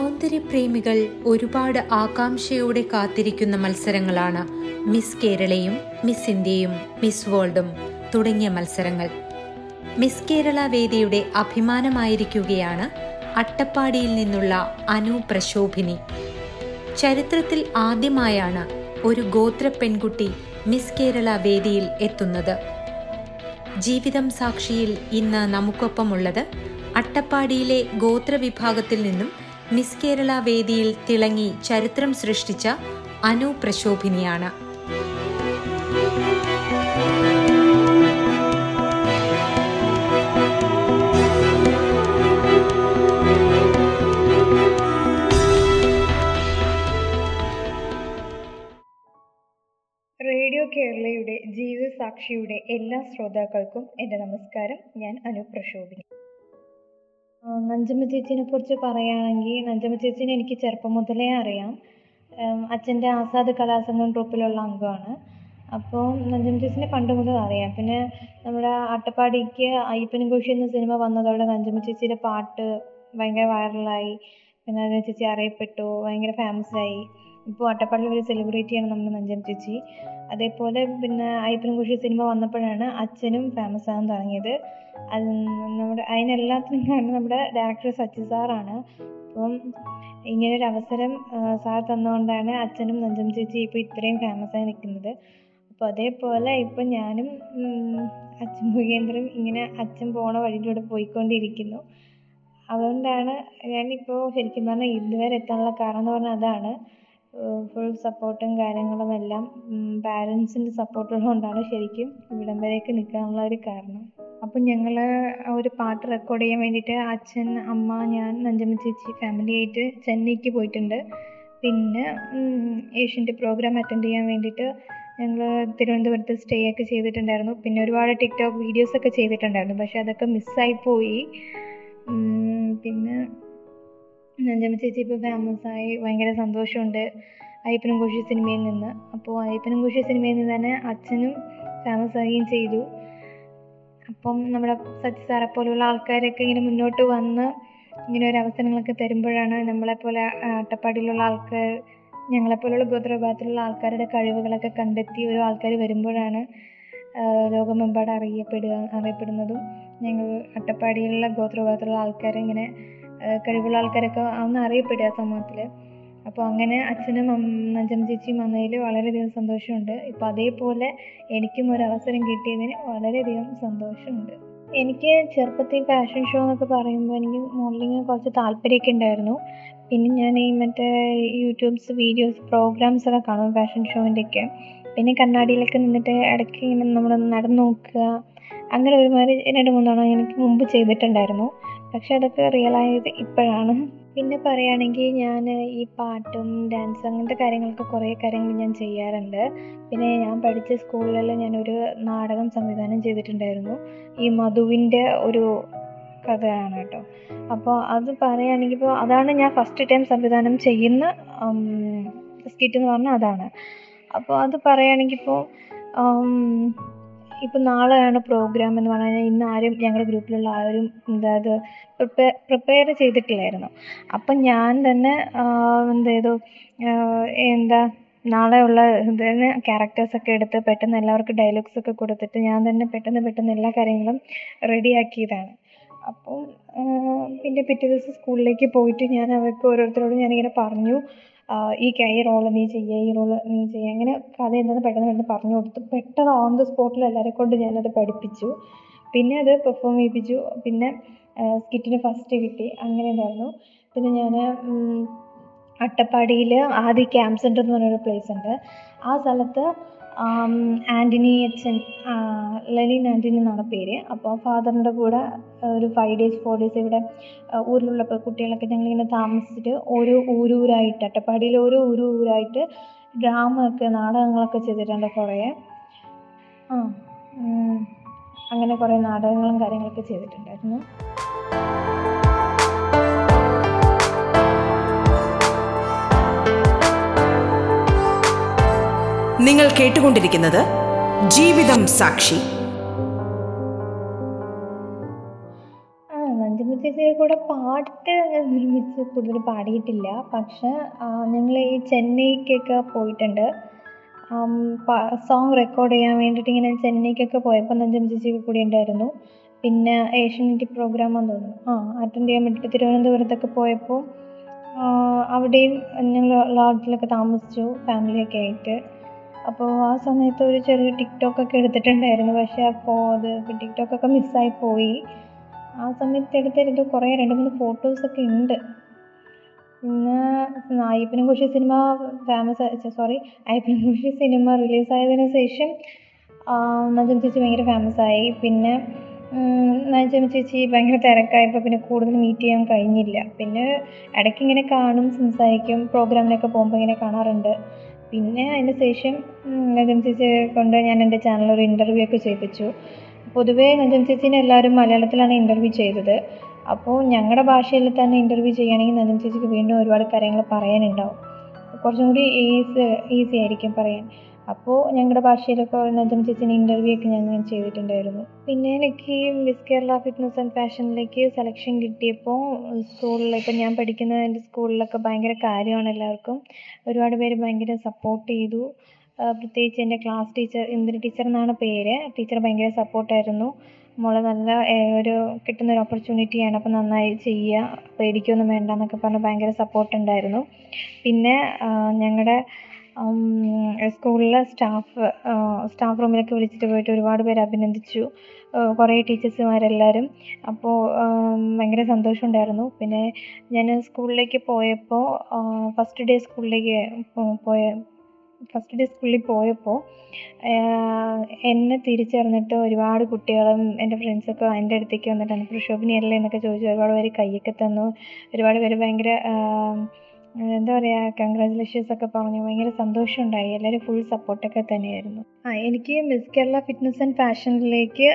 സൗന്ദര്യപ്രേമികൾ ഒരുപാട് ആകാംക്ഷയോടെ കാത്തിരിക്കുന്ന മത്സരങ്ങളാണ് മിസ് കേരളയും മിസ് ഇന്ത്യയും മിസ് വേൾഡും തുടങ്ങിയ മത്സരങ്ങൾ. മിസ് കേരള വേദിയുടെ അഭിമാനമായിരിക്കുകയാണ് അട്ടപ്പാടിയിൽ നിന്നുള്ള അനു പ്രശോഭിനി. ചരിത്രത്തിൽ ആദ്യമായാണ് ഒരു ഗോത്ര പെൺകുട്ടി മിസ് കേരള വേദിയിൽ എത്തുന്നത്. ജീവിതം സാക്ഷിയിൽ ഇന്ന് നമുക്കൊപ്പമുള്ളത് അട്ടപ്പാടിയിലെ ഗോത്ര വിഭാഗത്തിൽ നിന്നും മിസ് കേരള വേദിയിൽ തിളങ്ങി ചരിത്രം സൃഷ്ടിച്ച അനു പ്രശോഭിനിയാണ്. റേഡിയോ കേരളയുടെ ജീവിതസാക്ഷിയുടെ എല്ലാ ശ്രോതാക്കൾക്കും എന്റെ നമസ്കാരം. ഞാൻ അനു പ്രശോഭിനി. ആ, നഞ്ചമ്മ ചേച്ചിനെ കുറിച്ച് പറയുകയാണെങ്കിൽ നഞ്ചമ്മ ചേച്ചീനെ എനിക്ക് ചെറുപ്പം മുതലേ അറിയാം. അച്ഛന്റെ ആസാദ് കലാസംഘം ട്രൂപ്പിലുള്ള അംഗമാണ്. അപ്പോൾ നഞ്ചമ്മ ചേച്ചീനെ പണ്ട് മുതൽ അറിയാം. പിന്നെ നമ്മുടെ അട്ടപ്പാടിക്ക് അയ്യപ്പനും കോശി എന്ന സിനിമ വന്നതോടെ നഞ്ചമ്മ ചേച്ചിയുടെ പാട്ട് ഭയങ്കര വൈറലായി പിന്നെ ചേച്ചി അറിയപ്പെട്ടു ഭയങ്കര ഫേമസ് ആയി. ഇപ്പോൾ അട്ടപ്പാടിൽ ഒരു സെലിബ്രിറ്റിയാണ് നമ്മുടെ നഞ്ചൻ ചേച്ചി. അതേപോലെ പിന്നെ അയ്യപ്പനും കോശി സിനിമ വന്നപ്പോഴാണ് അച്ഛനും ഫേമസ് ആകാൻ തുടങ്ങിയത്. അത് നമ്മുടെ അതിനെല്ലാത്തിനും കാരണം നമ്മുടെ ഡയറക്ടർ സച്ചി സാറാണ് അപ്പം ഇങ്ങനൊരു അവസരം സാർ തന്നുകൊണ്ടാണ് അച്ഛനും നഞ്ചം ചേച്ചി ഇപ്പോൾ ഇത്രയും ഫേമസ് ആയി നിൽക്കുന്നത്. അപ്പോൾ അതേപോലെ ഇപ്പം ഞാനും അച്ഛൻ മുഖേന്ദ്രം ഇങ്ങനെ അച്ഛൻ പോണ വഴിയിലൂടെ പോയിക്കൊണ്ടിരിക്കുന്നു. അതുകൊണ്ടാണ് ഞാനിപ്പോൾ ശരിക്കും പറഞ്ഞാൽ ഇതുവരെ എത്താനുള്ള കാരണം എന്ന് പറഞ്ഞാൽ അതാണ്. ഫുൾ സപ്പോർട്ടും കാര്യങ്ങളും എല്ലാം പാരൻസിന്റെ സപ്പോർട്ട് ഉള്ളതുകൊണ്ടാണ് ശരിക്കും ഇവിടം വരെയൊക്കെ നിൽക്കാനുള്ള ഒരു കാരണം. അപ്പം ഞങ്ങൾ ഒരു പാട്ട് റെക്കോർഡ് ചെയ്യാൻ വേണ്ടിയിട്ട് അച്ഛൻ അമ്മ ഞാൻ നഞ്ചമ്മ ചേച്ചി ഫാമിലി ആയിട്ട് ചെന്നൈക്ക് പോയിട്ടുണ്ട്. പിന്നെ ഏഷ്യന്റെ പ്രോഗ്രാം അറ്റൻഡ് ചെയ്യാൻ വേണ്ടിയിട്ട് ഞങ്ങൾ തിരുവനന്തപുരത്ത് സ്റ്റേ ഒക്കെ ചെയ്തിട്ടുണ്ടായിരുന്നു. പിന്നെ ഒരുപാട് ടിക്ടോക്ക് വീഡിയോസ് ഒക്കെ ചെയ്തിട്ടുണ്ടായിരുന്നു. പക്ഷേ അതൊക്കെ മിസ്സായി പോയി. പിന്നെ നഞ്ചമ്മ ചേച്ചി ഇപ്പോൾ ഫേമസ് ആയി ഭയങ്കര സന്തോഷമുണ്ട്. അയ്യപ്പനും കോശി സിനിമയിൽ നിന്ന്. അപ്പോൾ അയ്യപ്പനും കോശി സിനിമയിൽ നിന്ന് തന്നെ അച്ഛനും ഫേമസ് ആവുകയും ചെയ്തു. അപ്പം നമ്മുടെ സച്ചി സാറെ പോലെയുള്ള ആൾക്കാരൊക്കെ ഇങ്ങനെ മുന്നോട്ട് വന്ന് ഇങ്ങനെ ഒരു അവസരങ്ങളൊക്കെ തരുമ്പോഴാണ് നമ്മളെപ്പോലെ പോലെ അട്ടപ്പാടിയിലുള്ള ആൾക്കാർ ഞങ്ങളെപ്പോലുള്ള ഗോത്രവിഭാഗത്തിലുള്ള ആൾക്കാരുടെ കഴിവുകളൊക്കെ കണ്ടെത്തി ഓരോ ആൾക്കാർ വരുമ്പോഴാണ് ലോകമെമ്പാട് അറിയപ്പെടുക അറിയപ്പെടുന്നതും ഞങ്ങൾ അട്ടപ്പാടിയിലുള്ള ഗോത്രവിഭാഗത്തിലുള്ള ആൾക്കാരെ ഇങ്ങനെ കഴിവുള്ള ആൾക്കാരൊക്കെ ഒന്ന് അറിയപ്പെടുക സമൂഹത്തിൽ അപ്പോൾ അങ്ങനെ അച്ഛനും നഞ്ചമ്മ ചേച്ചിയും വന്നതിൽ വളരെയധികം സന്തോഷമുണ്ട്. ഇപ്പോൾ അതേപോലെ എനിക്കും ഒരു അവസരം കിട്ടിയതിന് വളരെയധികം സന്തോഷമുണ്ട്. എനിക്ക് ചെറുപ്പത്തിൽ ഫാഷൻ ഷോ എന്നൊക്കെ പറയുമ്പോൾ എനിക്ക് മോഡലിങ്ങിന് കുറച്ച് താല്പര്യമൊക്കെ ഉണ്ടായിരുന്നു. പിന്നെ ഞാൻ ഈ മറ്റേ യൂട്യൂബ്സ് വീഡിയോസ് പ്രോഗ്രാംസ് ഒക്കെ കാണും ഫാഷൻ ഷോവിന്റെയൊക്കെ പിന്നെ കണ്ണാടിയിലൊക്കെ നിന്നിട്ട് ഇടയ്ക്ക് ഇങ്ങനെ നമ്മൾ നടന്നു നോക്കുക. അങ്ങനെ ഒരുമാതിരി രണ്ട് മൂന്നെണ്ണം എനിക്ക് മുമ്പ് ചെയ്തിട്ടുണ്ടായിരുന്നു. പക്ഷെ അതൊക്കെ റിയലായത് ഇപ്പോഴാണ്. പിന്നെ പറയുകയാണെങ്കിൽ ഞാൻ ഈ പാട്ടും ഡാൻസും അങ്ങനത്തെ കാര്യങ്ങളൊക്കെ കുറേ കാര്യങ്ങൾ ഞാൻ ചെയ്യാറുണ്ട്. പിന്നെ ഞാൻ പഠിച്ച സ്കൂളിലെല്ലാം ഞാനൊരു നാടകം സംവിധാനം ചെയ്തിട്ടുണ്ടായിരുന്നു. ഈ മധുവിന്റെ ഒരു കഥയാണ് കേട്ടോ. അപ്പോൾ അത് പറയുകയാണെങ്കിൽ ഇപ്പോൾ അതാണ് ഞാൻ ഫസ്റ്റ് ടൈം സംവിധാനം ചെയ്യുന്ന സ്കിറ്റ് എന്ന് പറഞ്ഞാൽ അതാണ്. അപ്പോൾ അത് പറയുകയാണെങ്കിൽ ഇപ്പോൾ ഇപ്പം നാളെയാണ് പ്രോഗ്രാം എന്ന് പറഞ്ഞു കഴിഞ്ഞാൽ ഇന്ന് ആരും ഞങ്ങളുടെ ഗ്രൂപ്പിലുള്ള ആരും അതായത് പ്രിപ്പയർ പ്രിപ്പയർ ചെയ്തിട്ടില്ലായിരുന്നു. അപ്പം ഞാൻ തന്നെ എന്ത് ചെയ്തു എന്താ നാളെയുള്ള ഇതിന് ക്യാരക്ടേഴ്സൊക്കെ എടുത്ത് പെട്ടെന്ന് എല്ലാവർക്കും ഡയലോഗ്സ് ഒക്കെ കൊടുത്തിട്ട് ഞാൻ തന്നെ പെട്ടെന്ന് പെട്ടെന്ന് എല്ലാ കാര്യങ്ങളും റെഡിയാക്കിയതാണ് അപ്പം പിന്നെ പിറ്റേ ദിവസം സ്കൂളിലേക്ക് പോയിട്ട് ഞാൻ അവർക്ക് ഓരോരുത്തരോടും ഞാനിങ്ങനെ പറഞ്ഞു. ഈ കൈ റോൾ നീ ചെയ്യ് ഈ റോൾ നീ ചെയ്യ്. അങ്ങനെ കഥ എന്താണെന്ന് പെട്ടെന്ന് പെട്ടെന്ന് പറഞ്ഞു കൊടുത്തു. പെട്ടെന്ന് ഓൺ ദ സ്പോട്ടിൽ കൊണ്ട് ഞാനത് പഠിപ്പിച്ചു. പിന്നെ അത് പെർഫോം ചെയ്യിപ്പിച്ചു. പിന്നെ സ്കിറ്റിന് ഫസ്റ്റ് കിട്ടി. അങ്ങനെ ഉണ്ടായിരുന്നു. പിന്നെ ഞാൻ അട്ടപ്പാടിയിൽ ആദി ക്യാമ്പ് സെന്റർ എന്ന് പറഞ്ഞൊരു പ്ലേസ് ഉണ്ട്. ആ സ്ഥലത്ത് ആന്റണി അച്ഛൻ ലലിൻ ആന്റണി എന്നാണ് പേര്. അപ്പോൾ ഫാദറിന്റെ കൂടെ ഒരു ഫൈവ് ഡേയ്സ് ഫോർ ഡേയ്സ് ഇവിടെ ഊരിലുള്ളപ്പോൾ കുട്ടികളൊക്കെ ഞങ്ങളിങ്ങനെ താമസിച്ചിട്ട് ഓരോ ഊരൂരായിട്ട് അട്ടപ്പാടിയിൽ ഓരോ ഊരൂരായിട്ട് ഡ്രാമൊക്കെ നാടകങ്ങളൊക്കെ ചെയ്തിട്ടുണ്ട് കുറേ. ആ അങ്ങനെ കുറേ നാടകങ്ങളും കാര്യങ്ങളൊക്കെ ചെയ്തിട്ടുണ്ടായിരുന്നു. നിങ്ങൾ കേട്ടുകൊണ്ടിരിക്കുന്നത് ജീവിതം സാക്ഷി. കൂടെ പാട്ട് നിർമ്മിച്ച് കൂടുതൽ പാടിയിട്ടില്ല. പക്ഷെ ഞങ്ങൾ ഈ ചെന്നൈക്കൊക്കെ പോയിട്ടുണ്ട്. സോങ് റെക്കോർഡ് ചെയ്യാൻ വേണ്ടിയിട്ട് ഇങ്ങനെ ചെന്നൈക്കൊക്കെ പോയപ്പോൾ നഞ്ചമ്മ ചേച്ചിയൊക്കെ കൂടി ഉണ്ടായിരുന്നു. പിന്നെ ഏഷ്യാനെറ്റ് പ്രോഗ്രാം എന്ന് തോന്നുന്നു. ആ അറ്റൻഡ് ചെയ്യാൻ വേണ്ടിയിട്ട് തിരുവനന്തപുരത്തൊക്കെ പോയപ്പോൾ അവിടെയും ഞങ്ങൾ ലോഡ്ജിലൊക്കെ താമസിച്ചു ഫാമിലിയൊക്കെ ആയിട്ട്. അപ്പോൾ ആ സമയത്ത് ഒരു ചെറിയ ടിക്ടോക്കൊക്കെ എടുത്തിട്ടുണ്ടായിരുന്നു. പക്ഷേ അപ്പോൾ അത് ടിക്ടോക്കൊക്കെ മിസ്സായി പോയി. ആ സമയത്ത് എടുത്തെടുത്ത് കുറേ രണ്ട് മൂന്ന് ഫോട്ടോസൊക്കെ ഉണ്ട്. പിന്നെ അയ്യപ്പനും കോശി സിനിമ ഫേമസ് സോറി അയ്യപ്പനും കോശി സിനിമ റിലീസായതിനു ശേഷം നജം ചേച്ചി ഭയങ്കര ഫേമസ് ആയി. പിന്നെ നജം ചേച്ചി ഭയങ്കര തിരക്കായപ്പോൾ പിന്നെ കൂടുതൽ മീറ്റ് ചെയ്യാൻ കഴിഞ്ഞില്ല. പിന്നെ ഇടയ്ക്ക് ഇങ്ങനെ കാണും സംസാരിക്കും പ്രോഗ്രാമിനൊക്കെ പോകുമ്പോൾ ഇങ്ങനെ കാണാറുണ്ട്. പിന്നെ അതിന് ശേഷം നജം ചേച്ചിയെ കൊണ്ട് ഞാൻ എന്റെ ചാനലിൽ ഒരു ഇന്റർവ്യൂ ഒക്കെ ചെയ്യിപ്പിച്ചു. പൊതുവേ നജം ചേച്ചീനെ എല്ലാവരും മലയാളത്തിലാണ് ഇന്റർവ്യൂ ചെയ്തത്. അപ്പോൾ ഞങ്ങളുടെ ഭാഷയിൽ തന്നെ ഇന്റർവ്യൂ ചെയ്യുകയാണെങ്കിൽ നജം ചേച്ചിക്ക് വീണ്ടും ഒരുപാട് കാര്യങ്ങൾ പറയാനുണ്ടാവും. കുറച്ചും കൂടി ഈസി ഈസി ആയിരിക്കും പറയാൻ. അപ്പോൾ ഞങ്ങളുടെ ഭാഷയിലൊക്കെ നജം ചേച്ചിന് ഇന്റർവ്യൂ ഒക്കെ ഞാൻ ചെയ്തിട്ടുണ്ടായിരുന്നു. പിന്നെ എനിക്ക് മിസ് കേരള ഫിറ്റ്നസ് ആൻഡ് ഫാഷനിലേക്ക് സെലക്ഷൻ കിട്ടിയപ്പോൾ സ്കൂളിൽ ഇപ്പം ഞാൻ പഠിക്കുന്ന എന്റെ സ്കൂളിലൊക്കെ ഭയങ്കര കാര്യമാണ് എല്ലാവർക്കും. ഒരുപാട് പേര് ഭയങ്കര സപ്പോർട്ട് ചെയ്തു. പ്രത്യേകിച്ച് എന്റെ ക്ലാസ് ടീച്ചർ ഇന്ദിര ടീച്ചർ എന്നാണ് പേര് ടീച്ചർ ഭയങ്കര സപ്പോർട്ടായിരുന്നു മോളെ നല്ല ഒരു കിട്ടുന്ന ഒരു ഓപ്പർച്യൂണിറ്റിയാണ് അപ്പോൾ നന്നായി ചെയ്യുക പേടിക്കൊന്നും വേണ്ട എന്നൊക്കെ പറഞ്ഞ് ഭയങ്കര സപ്പോർട്ട് ഉണ്ടായിരുന്നു. പിന്നെ ഞങ്ങളുടെ സ്കൂളിലെ സ്റ്റാഫ് സ്റ്റാഫ് റൂമിലൊക്കെ വിളിച്ചിട്ട് പോയിട്ട് ഒരുപാട് പേര് അഭിനന്ദിച്ചു. കുറേ ടീച്ചേഴ്സുമാരെല്ലാവരും അപ്പോൾ ഭയങ്കര സന്തോഷമുണ്ടായിരുന്നു. പിന്നെ ഞാൻ സ്കൂളിലേക്ക് പോയപ്പോൾ ഫസ്റ്റ് ഡേ സ്കൂളിലേക്ക് പോയ ഫസ്റ്റ് ഡേ സ്കൂളിൽ പോയപ്പോൾ എന്നെ തിരിച്ചറിഞ്ഞിട്ട് ഒരുപാട് കുട്ടികളും എന്റെ ഫ്രണ്ട്സൊക്കെ എന്റെ അടുത്തേക്ക് വന്നിട്ട് അനു പ്രക്ഷോഭിനിയല്ലേ എന്നൊക്കെ ചോദിച്ചു. ഒരുപാട് പേര് കയ്യൊക്കെ തന്നു. ഒരുപാട് പേര് ഭയങ്കര എന്താ പറയുക കൺഗ്രാജുലേഷൻസ് ഒക്കെ പറഞ്ഞു. ഭയങ്കര സന്തോഷമുണ്ടായി. എല്ലാവരും ഫുൾ സപ്പോർട്ടൊക്കെ തന്നെയായിരുന്നു. ആ എനിക്ക് മിസ് കേരള ഫിറ്റ്നസ് ആൻഡ് ഫാഷനിലേക്ക്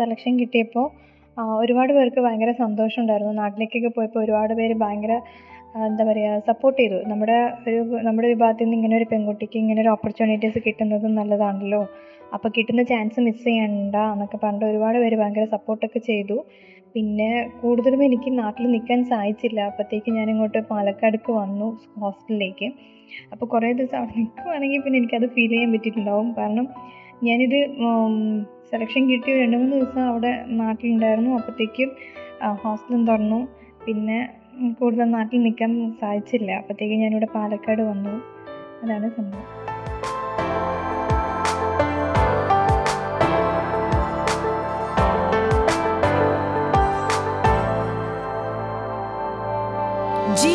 സെലക്ഷൻ കിട്ടിയപ്പോൾ ഒരുപാട് പേർക്ക് ഭയങ്കര സന്തോഷമുണ്ടായിരുന്നു. നാട്ടിലേക്കൊക്കെ പോയപ്പോൾ ഒരുപാട് പേര് ഭയങ്കര എന്താ പറയുക സപ്പോർട്ട് ചെയ്തു. നമ്മുടെ ഒരു നമ്മുടെ വിഭാഗത്തിൽ നിന്ന് ഇങ്ങനെ ഒരു പെൺകുട്ടിക്ക് ഇങ്ങനെ ഒരു ഓപ്പർച്യൂണിറ്റീസ് കിട്ടുന്നത് നല്ലതാണല്ലോ. അപ്പോൾ കിട്ടുന്ന ചാൻസ് മിസ് ചെയ്യണ്ട എന്നൊക്കെ പറഞ്ഞിട്ട് ഒരുപാട് പേര് ഭയങ്കര സപ്പോർട്ടൊക്കെ ചെയ്തു. പിന്നെ കൂടുതലും എനിക്ക് നാട്ടിൽ നിൽക്കാൻ സാധിച്ചില്ല. അപ്പോഴത്തേക്ക് ഞാൻ ഇങ്ങോട്ട് പാലക്കാടേക്ക് വന്നു ഹോസ്റ്റലിലേക്ക് അപ്പോൾ കുറേ ദിവസം അവിടെ നിൽക്കുവാണെങ്കിൽ പിന്നെ എനിക്കത് ഫീൽ ചെയ്യാൻ പറ്റിയിട്ടുണ്ടാവും. കാരണം ഞാനിത് സെലക്ഷൻ കിട്ടിയ രണ്ട് മൂന്ന് ദിവസം അവിടെ നാട്ടിലുണ്ടായിരുന്നു. അപ്പോഴത്തേക്കും ഹോസ്റ്റലും തുറന്നു. പിന്നെ കൂടുതൽ നാട്ടിൽ നിൽക്കാൻ സാധിച്ചില്ല. അപ്പോഴത്തേക്കും ഞാനിവിടെ പാലക്കാട് വന്നു. അതാണ് സംഭവം.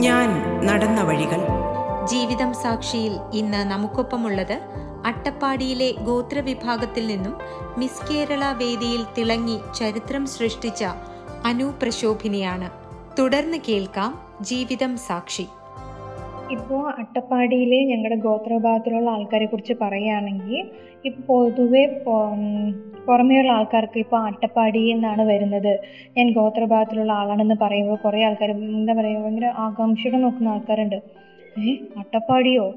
ഞാൻ നടന്ന വഴികൾ. ജീവിതം സാക്ഷിയിൽ ഇന്ന് നമുക്കൊപ്പമുള്ളത് അട്ടപ്പാടിയിലെ ഗോത്രവിഭാഗത്തിൽ നിന്നും മിസ് കേരള വേദിയിൽ തിളങ്ങി ചരിത്രം സൃഷ്ടിച്ച അനു പ്രശോഭിനിയാണ്. തുടർന്ന് കേൾക്കാം ജീവിതം സാക്ഷി. ഇപ്പോൾ അട്ടപ്പാടിയിലെ ഞങ്ങളുടെ ഗോത്രവിഭാഗത്തിലുള്ള ആൾക്കാരെ കുറിച്ച് പറയുകയാണെങ്കിൽ ഇപ്പോൾ പൊതുവെ പുറമേയുള്ള ആൾക്കാർക്ക് ഇപ്പോൾ അട്ടപ്പാടി എന്നാണ് വരുന്നത്. ഞാൻ ഗോത്രവിഭാഗത്തിലുള്ള ആളാണെന്ന് പറയുമ്പോൾ കുറേ ആൾക്കാർ എന്താ പറയുക ഭയങ്കര ആകാംക്ഷയോടെ നോക്കുന്ന ആൾക്കാരുണ്ട്. ഏ അട്ടപ്പാടിയോ?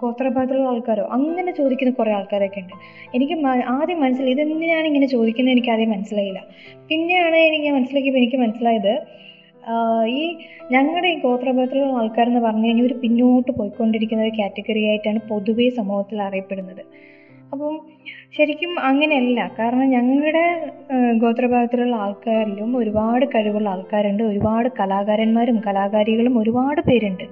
ഗോത്രഭാഗത്തിലുള്ള ആൾക്കാരോ? അങ്ങനെ ചോദിക്കുന്ന കുറേ ആൾക്കാരൊക്കെ ഉണ്ട്. എനിക്ക് ആദ്യം മനസ്സിലായി ഇതെന്തിനാണ് ഇങ്ങനെ ചോദിക്കുന്നത് എനിക്ക് ആദ്യം മനസ്സിലായില്ല. പിന്നെയാണ് എനിക്ക് മനസ്സിലാക്കിയപ്പോൾ എനിക്ക് മനസ്സിലായത് ഈ ഞങ്ങളുടെ ഈ ഗോത്രവിഭാഗത്തിലുള്ള ആൾക്കാരെന്ന് പറഞ്ഞു കഴിഞ്ഞാൽ ഒരു പിന്നോട്ട് പോയിക്കൊണ്ടിരിക്കുന്ന ഒരു കാറ്റഗറി ആയിട്ടാണ് പൊതുവേ സമൂഹത്തിൽ അറിയപ്പെടുന്നത്. അപ്പം ശരിക്കും അങ്ങനെയല്ല. കാരണം ഞങ്ങളുടെ ഗോത്രഭാഗത്തിലുള്ള ആൾക്കാരിലും ഒരുപാട് കഴിവുള്ള ആൾക്കാരുണ്ട്. ഒരുപാട് കലാകാരന്മാരും കലാകാരികളും ഒരുപാട് പേരുണ്ട്.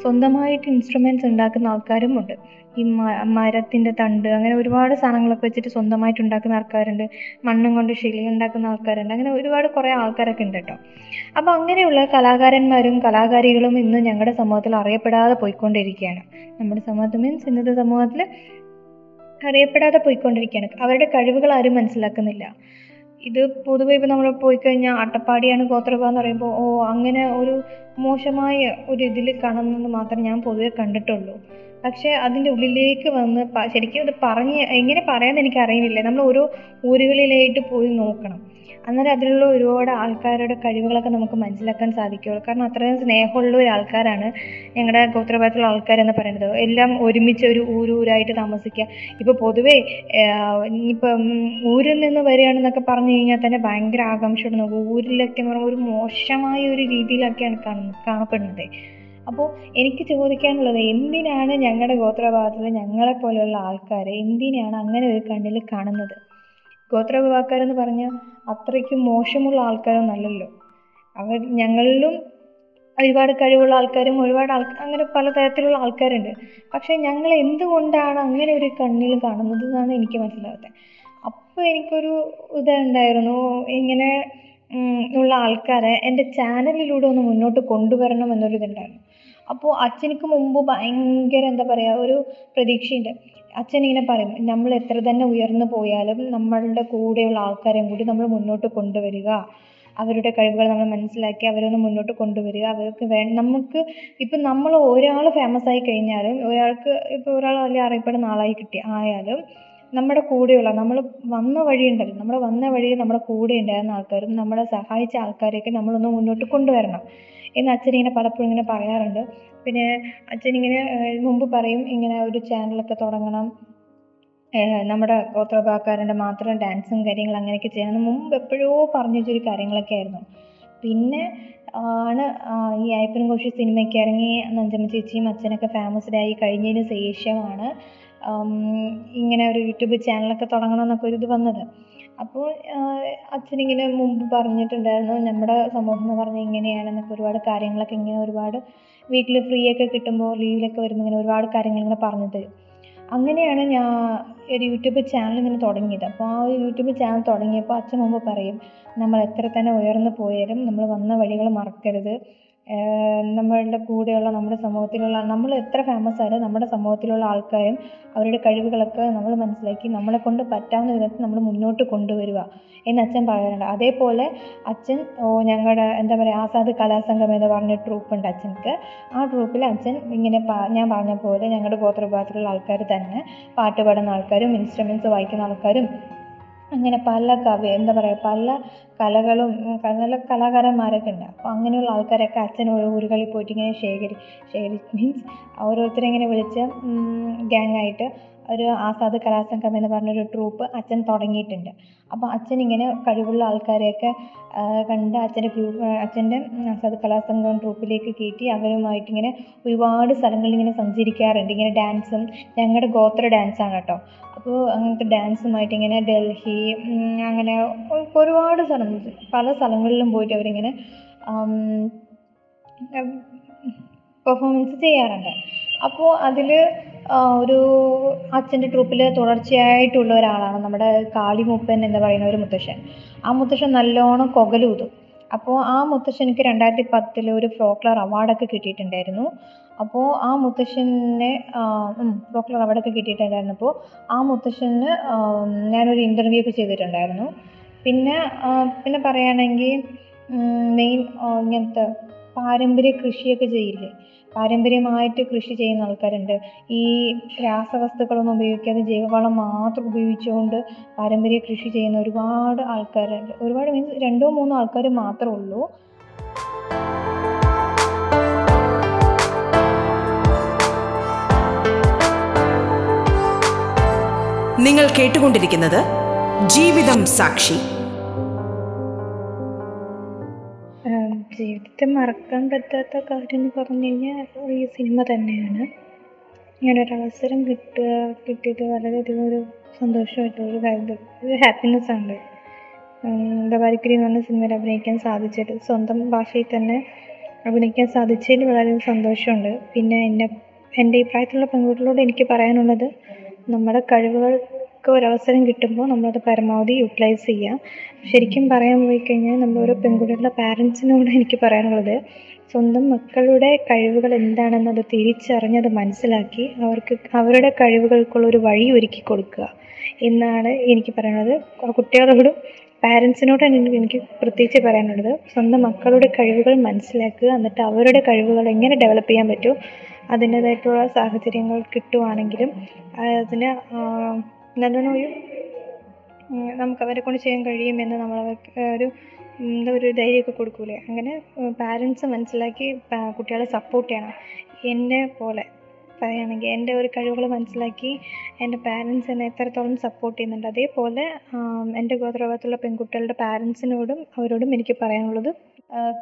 സ്വന്തമായിട്ട് ഇൻസ്ട്രുമെന്റ്സ് ഉണ്ടാക്കുന്ന ആൾക്കാരും ഉണ്ട് ഈ മരത്തിന്റെ തണ്ട് അങ്ങനെ ഒരുപാട് സാധനങ്ങളൊക്കെ വെച്ചിട്ട് സ്വന്തമായിട്ട് ഉണ്ടാക്കുന്ന ആൾക്കാരുണ്ട്. മണ്ണും കൊണ്ട് ശില ഉണ്ടാക്കുന്ന ആൾക്കാരുണ്ട്. അങ്ങനെ ഒരുപാട് കുറേ ആൾക്കാരൊക്കെ ഉണ്ട് കേട്ടോ. അപ്പോൾ അങ്ങനെയുള്ള കലാകാരന്മാരും കലാകാരികളും ഇന്ന് ഞങ്ങളുടെ സമൂഹത്തിൽ അറിയപ്പെടാതെ പോയിക്കൊണ്ടിരിക്കുകയാണ്. നമ്മുടെ സമൂഹത്തിൽ മീൻസ് ഇന്നത്തെ സമൂഹത്തിൽ അറിയപ്പെടാതെ പോയിക്കൊണ്ടിരിക്കുകയാണ്. അവരുടെ കഴിവുകൾ ആരും മനസ്സിലാക്കുന്നില്ല. ഇത് പൊതുവെ ഇപ്പോൾ നമ്മൾ പോയി കഴിഞ്ഞാൽ അട്ടപ്പാടിയാണ് ഗോത്രഭ എന്ന് പറയുമ്പോൾ ഓ അങ്ങനെ ഒരു മോശമായ ഒരു ഇതിൽ കാണുന്നത് മാത്രമേ ഞാൻ പൊതുവെ കണ്ടിട്ടുള്ളൂ. പക്ഷേ അതിന്റെ ഉള്ളിലേക്ക് വന്ന് ശരിക്കും അത് പറഞ്ഞ് എങ്ങനെ പറയാമെന്ന് എനിക്ക് അറിയുന്നില്ല നമ്മൾ ഓരോ ഊരുകളിലായിട്ട് പോയി നോക്കണം. അന്നേരം അതിലുള്ള ഒരുപാട് ആൾക്കാരുടെ കഴിവുകളൊക്കെ നമുക്ക് മനസ്സിലാക്കാൻ സാധിക്കുകയുള്ളൂ കാരണം അത്രയും സ്നേഹമുള്ള ഒരു ആൾക്കാരാണ് ഞങ്ങളുടെ ഗോത്രഭാഗത്തുള്ള ആൾക്കാരെന്ന് പറയുന്നത്. എല്ലാം ഒരുമിച്ച് ഒരു ഊരൂരായിട്ട് താമസിക്കുക ഇപ്പോൾ പൊതുവേ ഇപ്പം ഊരിൽ നിന്ന് വരികയാണെന്നൊക്കെ പറഞ്ഞു കഴിഞ്ഞാൽ തന്നെ ഭയങ്കര ആകാംക്ഷയോടെ നോക്കും ഊരിലൊക്കെ എന്ന് പറയുമ്പോൾ ഒരു മോശമായ ഒരു രീതിയിലൊക്കെയാണ് കാണുന്നത് കാണപ്പെടുന്നത്. അപ്പോൾ എനിക്ക് ചോദിക്കാനുള്ളത് എന്തിനാണ് ഞങ്ങളുടെ ഗോത്രവിഭാഗത്തിൽ ഞങ്ങളെ പോലെയുള്ള ആൾക്കാരെ എന്തിനാണ് അങ്ങനെ ഒരു കണ്ണിൽ കാണുന്നത്? ഗോത്രവിഭാഗക്കാരെന്ന് പറഞ്ഞാൽ അത്രയ്ക്കും മോശമുള്ള ആൾക്കാരൊന്നും അല്ലല്ലോ. അവർ ഞങ്ങളിലും ഒരുപാട് കഴിവുള്ള ആൾക്കാരും ഒരുപാട് ആൾ അങ്ങനെ പലതരത്തിലുള്ള ആൾക്കാരുണ്ട്. പക്ഷേ ഞങ്ങൾ എന്തുകൊണ്ടാണ് അങ്ങനെ ഒരു കണ്ണിൽ കാണുന്നത് എന്നാണ് എനിക്ക് മനസ്സിലാകട്ടെ അപ്പോൾ എനിക്കൊരു ഇതുണ്ടായിരുന്നു ഇങ്ങനെ ഉള്ള ആൾക്കാരെ എന്റെ ചാനലിലൂടെ ഒന്ന് മുന്നോട്ട് കൊണ്ടുവരണം എന്നൊരിതുണ്ടായിരുന്നു. അപ്പോൾ അച്ഛനിക്ക് മുമ്പ് ഭയങ്കര എന്താ പറയുക ഒരു പ്രതീക്ഷയുണ്ട്. അച്ഛൻ ഇങ്ങനെ പറയും നമ്മൾ എത്ര തന്നെ ഉയർന്നു പോയാലും നമ്മളുടെ കൂടെയുള്ള ആൾക്കാരെയും കൂടി നമ്മൾ മുന്നോട്ട് കൊണ്ടുവരിക. അവരുടെ കഴിവുകൾ നമ്മൾ മനസ്സിലാക്കി അവരൊന്ന് മുന്നോട്ട് കൊണ്ടുവരിക. അവർക്ക് വേ നമുക്ക് ഇപ്പം നമ്മൾ ഒരാൾ ഫേമസ് ആയി കഴിഞ്ഞാലും ഒരാൾക്ക് ഇപ്പോൾ ഒരാൾ വലിയ അറിയപ്പെടുന്ന ആളായി കിട്ടി ആയാലും നമ്മുടെ കൂടെയുള്ള നമ്മൾ വന്ന വഴിയുണ്ടല്ലോ. നമ്മൾ വന്ന വഴി നമ്മുടെ കൂടെ ഉണ്ടായിരുന്ന ആൾക്കാരും നമ്മളെ സഹായിച്ച ആൾക്കാരെയൊക്കെ നമ്മളൊന്ന് മുന്നോട്ട് കൊണ്ടുവരണം എന്ന് അച്ഛൻ ഇങ്ങനെ പലപ്പോഴും ഇങ്ങനെ പറയാറുണ്ട്. പിന്നെ അച്ഛൻ ഇങ്ങനെ മുമ്പ് പറയും ഇങ്ങനെ ഒരു ചാനലൊക്കെ തുടങ്ങണം. നമ്മുടെ ഗോത്രഭാഗക്കാരുടെ മാത്രം ഡാൻസും കാര്യങ്ങളും അങ്ങനെയൊക്കെ ചെയ്യണം. മുമ്പ് എപ്പോഴോ പറഞ്ഞു വെച്ചൊരു കാര്യങ്ങളൊക്കെ ആയിരുന്നു. പിന്നെ ആണ് ഈ അയ്യപ്പൻ കോശി സിനിമയ്ക്ക് ഇറങ്ങി നഞ്ചമ്മ ചേച്ചിയും അച്ഛനൊക്കെ ഫേമസ്ഡ് ആയി കഴിഞ്ഞതിന് ശേഷമാണ് ഇങ്ങനെ ഒരു യൂട്യൂബ് ചാനലൊക്കെ തുടങ്ങണം എന്നൊക്കെ ഒരു ഇത് വന്നത്. അപ്പോൾ അച്ഛനിങ്ങനെ മുമ്പ് പറഞ്ഞിട്ടുണ്ടായിരുന്നു നമ്മുടെ സമൂഹം എന്ന് പറഞ്ഞാൽ ഇങ്ങനെയാണെന്നൊക്കെ ഒരുപാട് കാര്യങ്ങളൊക്കെ ഇങ്ങനെ ഒരുപാട് വീട്ടിൽ ഫ്രീ ഒക്കെ കിട്ടുമ്പോൾ ലീവിലൊക്കെ വരുമ്പോൾ ഇങ്ങനെ ഒരുപാട് കാര്യങ്ങൾ ഇങ്ങനെ പറഞ്ഞു തരും. അങ്ങനെയാണ് ഞാൻ ഒരു യൂട്യൂബ് ചാനൽ ഇങ്ങനെ തുടങ്ങിയത്. അപ്പോൾ ആ യൂട്യൂബ് ചാനൽ തുടങ്ങിയപ്പോൾ അച്ഛൻ മുമ്പ് പറയും നമ്മൾ എത്ര തന്നെ ഉയർന്നു പോയാലും നമ്മൾ വന്ന വഴികൾ മറക്കരുത്. നമ്മളുടെ കൂടെയുള്ള നമ്മുടെ സമൂഹത്തിലുള്ള നമ്മൾ എത്ര ഫേമസ് ആയാലും നമ്മുടെ സമൂഹത്തിലുള്ള ആൾക്കാരും അവരുടെ കഴിവുകളൊക്കെ നമ്മൾ മനസ്സിലാക്കി നമ്മളെ കൊണ്ട് പറ്റാവുന്ന വിധത്തിൽ നമ്മൾ മുന്നോട്ട് കൊണ്ടുവരിക എന്ന് അച്ഛൻ പറയാറുണ്ട് അതേപോലെ അച്ഛൻ ഓ ഞങ്ങളുടെ എന്താ പറയുക ആസാദ് കലാസംഘം എന്ന് പറഞ്ഞ ട്രൂപ്പ് ഉണ്ട് അച്ഛൻക്ക്. ആ ട്രൂപ്പിൽ അച്ഛൻ ഇങ്ങനെ ഞാൻ പറഞ്ഞ പോലെ ഞങ്ങളുടെ ഗോത്രവിഭാഗത്തിലുള്ള ആൾക്കാർ തന്നെ പാട്ട് പാടുന്ന ആൾക്കാരും ഇൻസ്ട്രുമെന്റ്സ് വായിക്കുന്ന ആൾക്കാരും അങ്ങനെ പല കവി എന്താ പറയുക പല കലകളും നല്ല കലാകാരന്മാരൊക്കെ ഉണ്ട്. അപ്പോൾ അങ്ങനെയുള്ള ആൾക്കാരൊക്കെ അച്ഛൻ ഓരോ ഊരുകളിൽ പോയിട്ട് ഇങ്ങനെ ശേഖരി ശേഖരി മീൻസ് ഓരോരുത്തരെ ഇങ്ങനെ വിളിച്ച് ഗ്യാങ്ങായിട്ട് ഒരു ആസാദ് കലാസംഘം എന്ന് പറഞ്ഞൊരു ട്രൂപ്പ് അച്ഛൻ തുടങ്ങിയിട്ടുണ്ട്. അപ്പോൾ അച്ഛൻ ഇങ്ങനെ കഴിവുള്ള ആൾക്കാരെയൊക്കെ കണ്ട് അച്ഛന്റെ ഗ്രൂപ്പ് അച്ഛന്റെ ആസാദ് കലാസംഘം ട്രൂപ്പിലേക്ക് കയറ്റി അവരുമായിട്ട് ഇങ്ങനെ ഒരുപാട് സ്ഥലങ്ങളിൽ ഇങ്ങനെ സഞ്ചരിക്കാറുണ്ട്. ഇങ്ങനെ ഡാൻസും ഞങ്ങളുടെ ഗോത്ര ഡാൻസാണ് കേട്ടോ. അപ്പോൾ അങ്ങനത്തെ ഡാൻസുമായിട്ട് ഇങ്ങനെ ഡൽഹി അങ്ങനെ ഒരുപാട് സ്ഥലം പല സ്ഥലങ്ങളിലും പോയിട്ട് അവരിങ്ങനെ പെർഫോമൻസ് ചെയ്യാറുണ്ട്. അപ്പോൾ അതിൽ ഒരു അച്ഛന്റെ ട്രൂപ്പിൽ തുടർച്ചയായിട്ടുള്ള ഒരാളാണ്. നമ്മുടെ കാളി മൂപ്പൻ എന്ന് പറയുന്ന ഒരു മുത്തശ്ശൻ. ആ മുത്തശ്ശൻ നല്ലോണം കൊകലൂതും. അപ്പോൾ ആ മുത്തശ്ശനിക്ക് രണ്ടായിരത്തി പത്തിൽ ഒരു ഫോക്ലർ അവാർഡൊക്കെ കിട്ടിയിട്ടുണ്ടായിരുന്നു. അപ്പോൾ ആ മുത്തശ്ശനെ ഫോക്ലർ അവാർഡൊക്കെ കിട്ടിയിട്ടുണ്ടായിരുന്നപ്പോൾ ആ മുത്തശ്ശന് ഞാനൊരു ഇന്റർവ്യൂ ഒക്കെ ചെയ്തിട്ടുണ്ടായിരുന്നു. പിന്നെ പിന്നെ പറയുകയാണെങ്കിൽ മെയിൻ ഇങ്ങനത്തെ പാരമ്പര്യ കൃഷിയൊക്കെ ചെയ്യില്ലേ? പാരമ്പര്യമായിട്ട് കൃഷി ചെയ്യുന്ന ആൾക്കാരുണ്ട്. ഈ രാസവസ്തുക്കളൊന്നും ഉപയോഗിക്കാതെ ജൈവവളം മാത്രം ഉപയോഗിച്ചുകൊണ്ട് പാരമ്പര്യ കൃഷി ചെയ്യുന്ന ഒരുപാട് ആൾക്കാരുണ്ട്. ഒരുപാട് മീൻസ് രണ്ടോ മൂന്നോ ആൾക്കാർ മാത്രമേ ഉള്ളൂ. നിങ്ങൾ കേട്ടുകൊണ്ടിരിക്കുന്നത് ജീവിതം സാക്ഷി. ജീവിതത്തിൽ മറക്കാൻ പറ്റാത്ത കാര്യം എന്ന് പറഞ്ഞു കഴിഞ്ഞാൽ ഈ സിനിമ തന്നെയാണ്. ഇങ്ങനൊരു അവസരം കിട്ടുക കിട്ടിയത് വളരെയധികം ഒരു സന്തോഷമായിട്ടുള്ളൊരു കാര്യം ഒരു ഹാപ്പിനെസ് ആണ്. ദവാരിക്കുരി എന്ന് പറഞ്ഞ സിനിമയിൽ അഭിനയിക്കാൻ സാധിച്ചത്. സ്വന്തം ഭാഷയിൽ തന്നെ അഭിനയിക്കാൻ സാധിച്ചതിൽ വളരെ സന്തോഷമുണ്ട്. പിന്നെ എന്നെ എന്റെ ഈ പ്രായത്തിലുള്ള പെൺകുട്ടികളോട് എനിക്ക് പറയാനുള്ളത് നമ്മുടെ കഴിവുകൾക്ക് ഒരവസരം കിട്ടുമ്പോൾ നമ്മളത് പരമാവധി യൂട്ടിലൈസ് ചെയ്യുക ശരിക്കും പറയാൻ പോയി കഴിഞ്ഞാൽ നമ്മൾ പെൺകുട്ടികളുടെ പാരൻസിനോട് എനിക്ക് പറയാനുള്ളത്. സ്വന്തം മക്കളുടെ കഴിവുകൾ എന്താണെന്നത് തിരിച്ചറിഞ്ഞത് മനസ്സിലാക്കി അവർക്ക് അവരുടെ കഴിവുകൾക്കുള്ള ഒരു വഴി ഒരുക്കി കൊടുക്കുക എന്നാണ് എനിക്ക് പറയാനുള്ളത്. കുട്ടികളോടും പാരൻസിനോടാണ് എനിക്ക് പ്രത്യേകിച്ച് പറയാനുള്ളത്. സ്വന്തം മക്കളുടെ കഴിവുകൾ മനസ്സിലാക്കുക എന്നിട്ട് അവരുടെ കഴിവുകൾ എങ്ങനെ ഡെവലപ്പ് ചെയ്യാൻ പറ്റുമോ അതിന്റേതായിട്ടുള്ള സാഹചര്യങ്ങൾ കിട്ടുവാണെങ്കിലും അതിന് നല്ലോണം ഒരു നമുക്ക് അവരെ കൊണ്ട് ചെയ്യാൻ കഴിയുമെന്ന് നമ്മൾ ഒരു എന്താ ഒരു ധൈര്യമൊക്കെ കൊടുക്കൂലേ? അങ്ങനെ പാരൻസ് മനസ്സിലാക്കി കുട്ടികളെ സപ്പോർട്ട് ചെയ്യണം. എന്നെ പോലെ പറയുകയാണെങ്കിൽ എന്റെ ഒരു കഴിവുകൾ മനസ്സിലാക്കി എന്റെ പാരൻസ് എന്നെ എത്രത്തോളം സപ്പോർട്ട് ചെയ്യുന്നുണ്ട്. അതേപോലെ എന്റെ ഗോത്രഭാഗത്തുള്ള പെൺകുട്ടികളുടെ പാരൻസിനോടും അവരോടും എനിക്ക് പറയാനുള്ളത്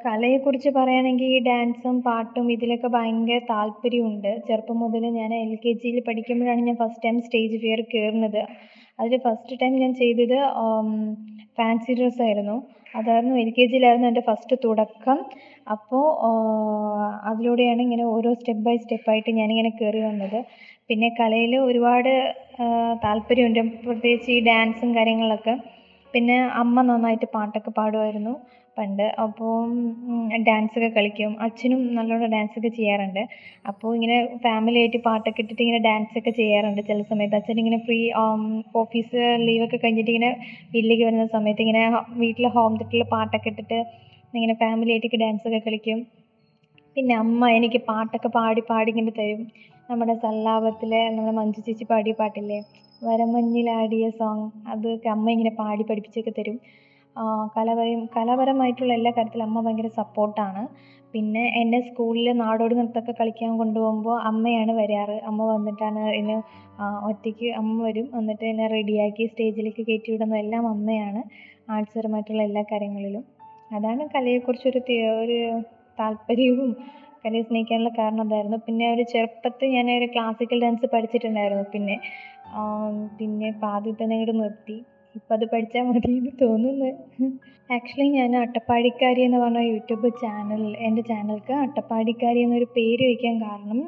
കലയെക്കുറിച്ച് പറയുകയാണെങ്കിൽ ഡാൻസും പാട്ടും ഇതിലൊക്കെ ഭയങ്കര താല്പര്യമുണ്ട്. ചെറുപ്പം മുതൽ ഞാൻ എൽ കെ ജിയിൽ പഠിക്കുമ്പോഴാണ് ഞാൻ ഫസ്റ്റ് ടൈം സ്റ്റേജ് ഫിയർ കയറുന്നത്. അതിൽ ഫസ്റ്റ് ടൈം ഞാൻ ചെയ്തത് ഫാൻസി ഡ്രസ്സ് ആയിരുന്നു. അതായിരുന്നു എൽ കെ ജിയിലായിരുന്നു എന്റെ ഫസ്റ്റ് തുടക്കം. അപ്പോൾ അതിലൂടെയാണ് ഇങ്ങനെ ഓരോ സ്റ്റെപ്പ് ബൈ സ്റ്റെപ്പായിട്ട് ഞാനിങ്ങനെ കയറി വന്നത്. പിന്നെ കലയിൽ ഒരുപാട് താല്പര്യമുണ്ട്. പ്രത്യേകിച്ച് ഈ ഡാൻസും കാര്യങ്ങളൊക്കെ. പിന്നെ അമ്മ നന്നായിട്ട് പാട്ടൊക്കെ പാടുമായിരുന്നു പണ്ട്. അപ്പോൾ ഡാൻസൊക്കെ കളിക്കും. അച്ഛനും നല്ലോണം ഡാൻസൊക്കെ ചെയ്യാറുണ്ട്. അപ്പോൾ ഇങ്ങനെ ഫാമിലി ആയിട്ട് പാട്ടൊക്കെ ഇട്ടിട്ട് ഇങ്ങനെ ഡാൻസൊക്കെ ചെയ്യാറുണ്ട് ചില സമയത്ത്. അച്ഛൻ ഇങ്ങനെ ഫ്രീ ഓഫീസ് ലീവൊക്കെ കഴിഞ്ഞിട്ട് ഇങ്ങനെ വീട്ടിലേക്ക് വരുന്ന സമയത്ത് ഇങ്ങനെ വീട്ടിലെ ഹോം തിയേറ്ററിൽ പാട്ടൊക്കെ ഇട്ടിട്ട് ഇങ്ങനെ ഫാമിലി ആയിട്ടൊക്കെ ഡാൻസൊക്കെ കളിക്കും. പിന്നെ അമ്മ എനിക്ക് പാട്ടൊക്കെ പാടി പാടി ഇങ്ങനെ തരും. നമ്മുടെ സല്ലാപത്തിലെ നമ്മുടെ മഞ്ജു ചേച്ചി പാടിയ പാട്ടില്ലേ? വരമഞ്ഞിലാടിയ സോങ് അതൊക്കെ അമ്മ ഇങ്ങനെ പാടി പഠിപ്പിച്ചൊക്കെ തരും. കലാപരം കലാപരമായിട്ടുള്ള എല്ലാ കാര്യത്തിലും അമ്മ ഭയങ്കര സപ്പോർട്ടാണ് പിന്നെ എന്നെ സ്കൂളിൽ നാടോടി നൃത്തമൊക്കെ കളിക്കാൻ കൊണ്ടുപോകുമ്പോൾ അമ്മയാണ് വരാറ്. അമ്മ വന്നിട്ടാണ് എന്നെ ഒറ്റയ്ക്ക് അമ്മ വരും. എന്നിട്ട് എന്നെ റെഡിയാക്കി സ്റ്റേജിലേക്ക് കയറ്റി വിടുന്നത് എല്ലാം അമ്മയാണ്. ആർട്സ് പരമായിട്ടുള്ള എല്ലാ കാര്യങ്ങളിലും. അതാണ് കലയെക്കുറിച്ചൊരു ഒരു താല്പര്യവും കലയെ സ്നേഹിക്കാനുള്ള കാരണം അതായിരുന്നു പിന്നെ ഒരു ചെറുപ്പത്തിൽ ഞാൻ ഒരു ക്ലാസിക്കൽ ഡാൻസ് പഠിച്ചിട്ടുണ്ടായിരുന്നു. പിന്നെ പിന്നെ പാതി തന്നെ അങ്ങോട്ട് നിർത്തി. ഇപ്പം അത് പഠിച്ചാൽ മതി എന്ന് തോന്നുന്നു. ആക്ച്വലി ഞാൻ അട്ടപ്പാടിക്കാരി എന്ന് പറഞ്ഞ യൂട്യൂബ് ചാനൽ എന്റെ ചാനൽക്ക് അട്ടപ്പാടിക്കാരി എന്നൊരു പേര് വയ്ക്കാൻ കാരണം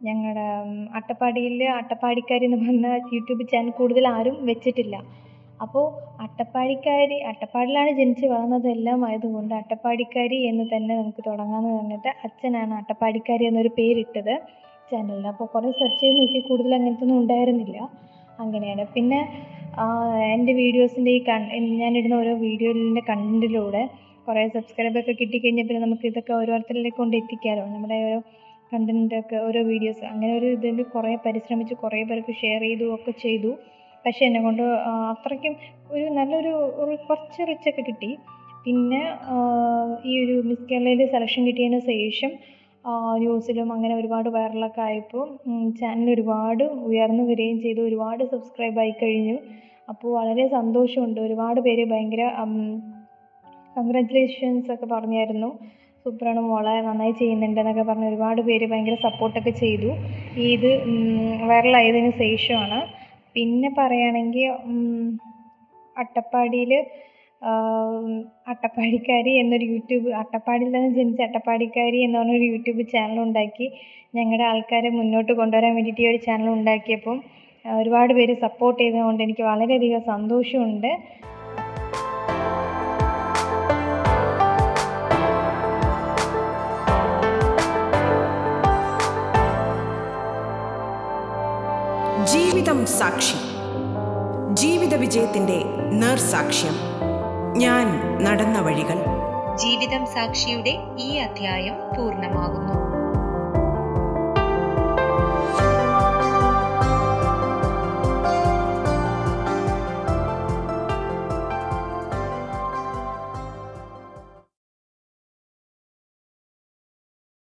ഞങ്ങളുടെ അട്ടപ്പാടിയിൽ അട്ടപ്പാടിക്കാരി എന്ന് പറഞ്ഞ യൂട്യൂബ് ചാനൽ കൂടുതൽ ആരും വെച്ചിട്ടില്ല. അപ്പോൾ അട്ടപ്പാടിക്കാരി അട്ടപ്പാടിയിലാണ് ജനിച്ച് വളർന്നത് എല്ലാം ആയതുകൊണ്ട് അട്ടപ്പാടിക്കാരി എന്ന് തന്നെ നമുക്ക് തുടങ്ങാമെന്ന് പറഞ്ഞിട്ട് അച്ഛനാണ് അട്ടപ്പാടിക്കാരി എന്നൊരു പേരിട്ടത് ചാനലിന് അപ്പോൾ കുറേ സെർച്ച് ചെയ്ത് നോക്കി കൂടുതൽ അങ്ങനത്തെ ഒന്നും ഉണ്ടായിരുന്നില്ല. അങ്ങനെയാണ്. പിന്നെ എന്റെ വീഡിയോസിന്റെ ഈ കൺ ഞാനിടുന്ന ഓരോ വീഡിയോയിന്റെ കണ്ടന്റിലൂടെ കുറേ സബ്സ്ക്രൈബൊക്കെ കിട്ടിക്കഴിഞ്ഞാൽ പിന്നെ നമുക്ക് ഇതൊക്കെ ഓരോരുത്തരിലേക്ക് കൊണ്ട് എത്തിക്കാമല്ലോ നമ്മുടെ ഓരോ കണ്ടന്റൊക്കെ ഓരോ വീഡിയോസ് അങ്ങനെ ഒരു ഇതിൽ കുറേ പരിശ്രമിച്ച് കുറേ പേർക്ക് ഷെയർ ചെയ്തു ഒക്കെ ചെയ്തു. പക്ഷേ എന്നെ കൊണ്ട് അത്രയ്ക്കും ഒരു നല്ലൊരു കുറച്ച് റിച്ചൊക്കെ കിട്ടി. പിന്നെ ഈ ഒരു മിസ് കേരളയിൽ സെലക്ഷൻ കിട്ടിയതിന് ശേഷം ന്യൂസിലും അങ്ങനെ ഒരുപാട് വൈറലൊക്കെ ആയപ്പോൾ ചാനൽ ഒരുപാട് ഉയർന്നു വരികയും ചെയ്തു. ഒരുപാട് സബ്സ്ക്രൈബ് ആയി കഴിഞ്ഞു. അപ്പോൾ വളരെ സന്തോഷമുണ്ട്. ഒരുപാട് പേര് ഭയങ്കര കൺഗ്രാറ്റുലേഷൻസ് ഒക്കെ പറഞ്ഞായിരുന്നു. സൂപ്പറാണ് മോളെ നന്നായി ചെയ്യുന്നുണ്ടെന്നൊക്കെ പറഞ്ഞ് ഒരുപാട് പേര് ഭയങ്കര സപ്പോർട്ടൊക്കെ ചെയ്തു. ഈ ഇത് വൈറലായതിന് ശേഷമാണ്. പിന്നെ പറയുകയാണെങ്കിൽ അട്ടപ്പാടിയിൽ അട്ടപ്പാടിക്കാരി എന്നൊരു യൂട്യൂബ് അട്ടപ്പാടിയിൽ തന്നെ ജനിച്ച അട്ടപ്പാടിക്കാരി എന്ന് പറഞ്ഞൊരു യൂട്യൂബ് ചാനൽ ഉണ്ടാക്കി ഞങ്ങളുടെ ആൾക്കാരെ മുന്നോട്ട് കൊണ്ടുവരാൻ വേണ്ടിയിട്ട് ഈ ഒരു ചാനൽ ഉണ്ടാക്കിയപ്പം ഒരുപാട് പേര് സപ്പോർട്ട് ചെയ്തതുകൊണ്ട് എനിക്ക് വളരെയധികം സന്തോഷമുണ്ട്. ജീവിതം സാക്ഷി. ജീവിത വിജയത്തിന്റെ നേർസാക്ഷ്യം. ഞാൻ നടന്ന വഴികൾ. ജീവിതം സാക്ഷിയുടെ ഈ അധ്യായം പൂർണമാകുന്നു.